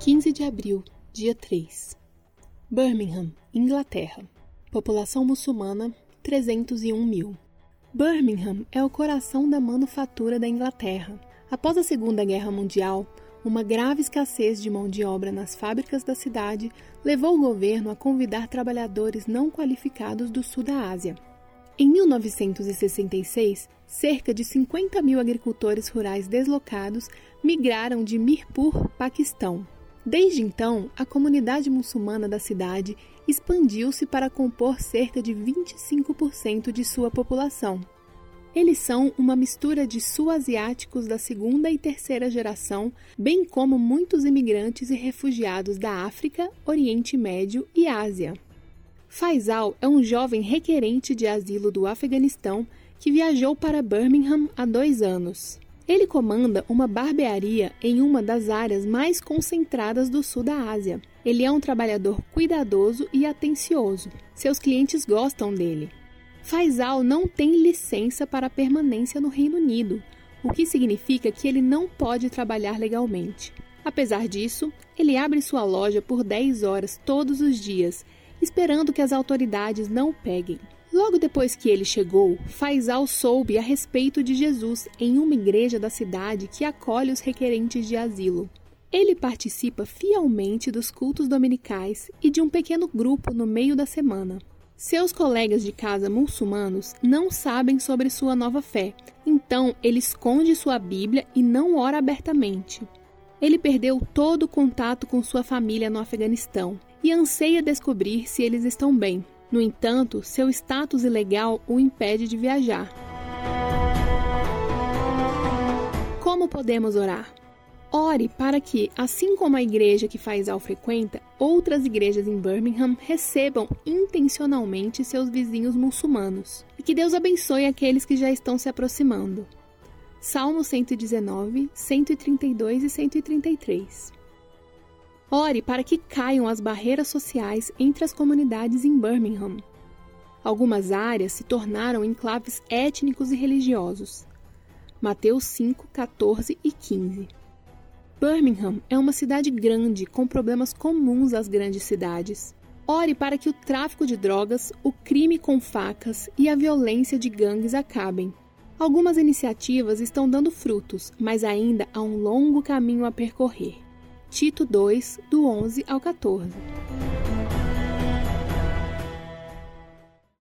15 de abril, dia 3. Birmingham, Inglaterra. População muçulmana 301 mil. Birmingham é o coração da manufatura da Inglaterra. Após a Segunda Guerra Mundial, uma grave escassez de mão de obra nas fábricas da cidade levou o governo a convidar trabalhadores não qualificados do sul da Ásia. Em 1966, cerca de 50 mil agricultores rurais deslocados migraram de Mirpur, Paquistão, Desde então, a comunidade muçulmana da cidade expandiu-se para compor cerca de 25% de sua população. Eles são uma mistura de sul-asiáticos da segunda e terceira geração, bem como muitos imigrantes e refugiados da África, Oriente Médio e Ásia. Faisal é um jovem requerente de asilo do Afeganistão que viajou para Birmingham há dois anos. Ele comanda uma barbearia em uma das áreas mais concentradas do sul da Ásia. Ele é um trabalhador cuidadoso e atencioso. Seus clientes gostam dele. Faisal não tem licença para permanência no Reino Unido, o que significa que ele não pode trabalhar legalmente. Apesar disso, ele abre sua loja por 10 horas todos os dias, esperando que as autoridades não o peguem. Logo depois que ele chegou, Faisal soube a respeito de Jesus em uma igreja da cidade que acolhe os requerentes de asilo. Ele participa fielmente dos cultos dominicais e de um pequeno grupo no meio da semana. Seus colegas de casa muçulmanos não sabem sobre sua nova fé, então ele esconde sua Bíblia e não ora abertamente. Ele perdeu todo o contato com sua família no Afeganistão e anseia descobrir se eles estão bem. No entanto, seu status ilegal o impede de viajar. Como podemos orar? Ore para que, assim como a igreja que Faisal frequenta, outras igrejas em Birmingham recebam intencionalmente seus vizinhos muçulmanos e que Deus abençoe aqueles que já estão se aproximando. Salmo 119, 132 e 133. Ore para que caiam as barreiras sociais entre as comunidades em Birmingham. Algumas áreas se tornaram enclaves étnicos e religiosos. Mateus 5, 14 e 15. Birmingham é uma cidade grande com problemas comuns às grandes cidades. Ore para que o tráfico de drogas, o crime com facas e a violência de gangues acabem. Algumas iniciativas estão dando frutos, mas ainda há um longo caminho a percorrer. Tito 2, do 11 ao 14.